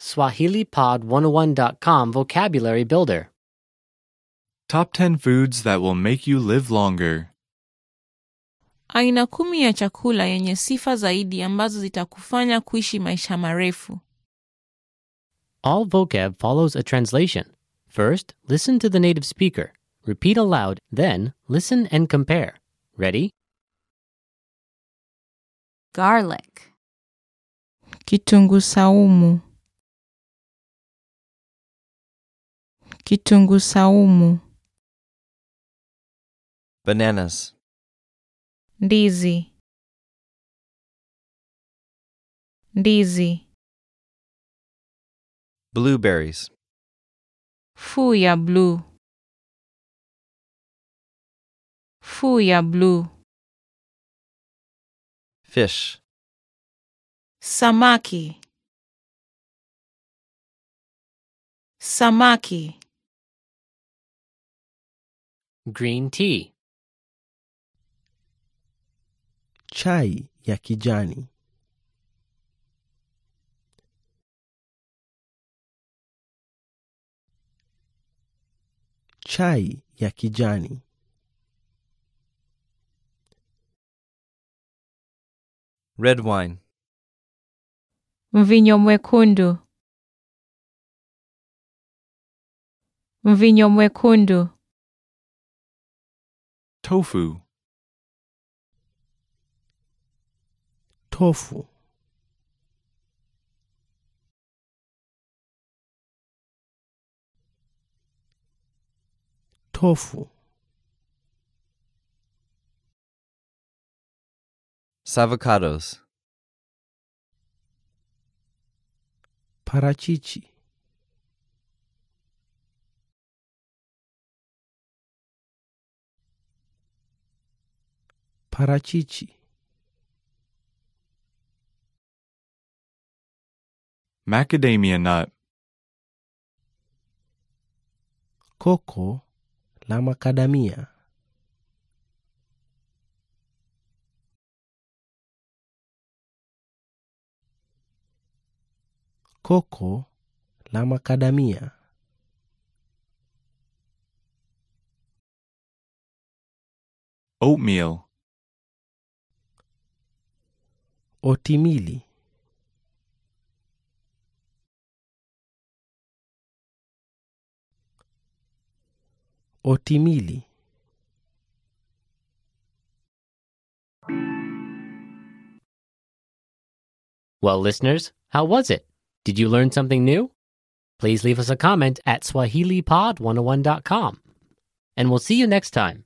SwahiliPod101.com Vocabulary Builder. Top 10 foods that will make you live longer. Aina kumi ya chakula yenye sifa zaidi ambazo zitakufanya kuishi maisha marefu. All vocab follows a translation. First, listen to the native speaker. Repeat aloud, then, listen and compare. Ready? garlic, Kitunguu saumu. Kitunguu saumu. bananas, Ndizi. Ndizi. blueberries, Fuu ya bluu. Fuu ya bluu. fish, Samaki. Samaki. Green tea. chai ya kijani, chai ya kijani, red wine, Mvinyo mwekundu. Mvinyo mwekundu. Tofu. tofu, tofu, avocados, parachichi, parachichi, Macadamia nut. koko la makadamia, koko la makadamia, Oatmeal. Otimili, otimili, Well, listeners, how was it? Did you learn something new? Please leave us a comment at SwahiliPod101.com. And we'll see you next time.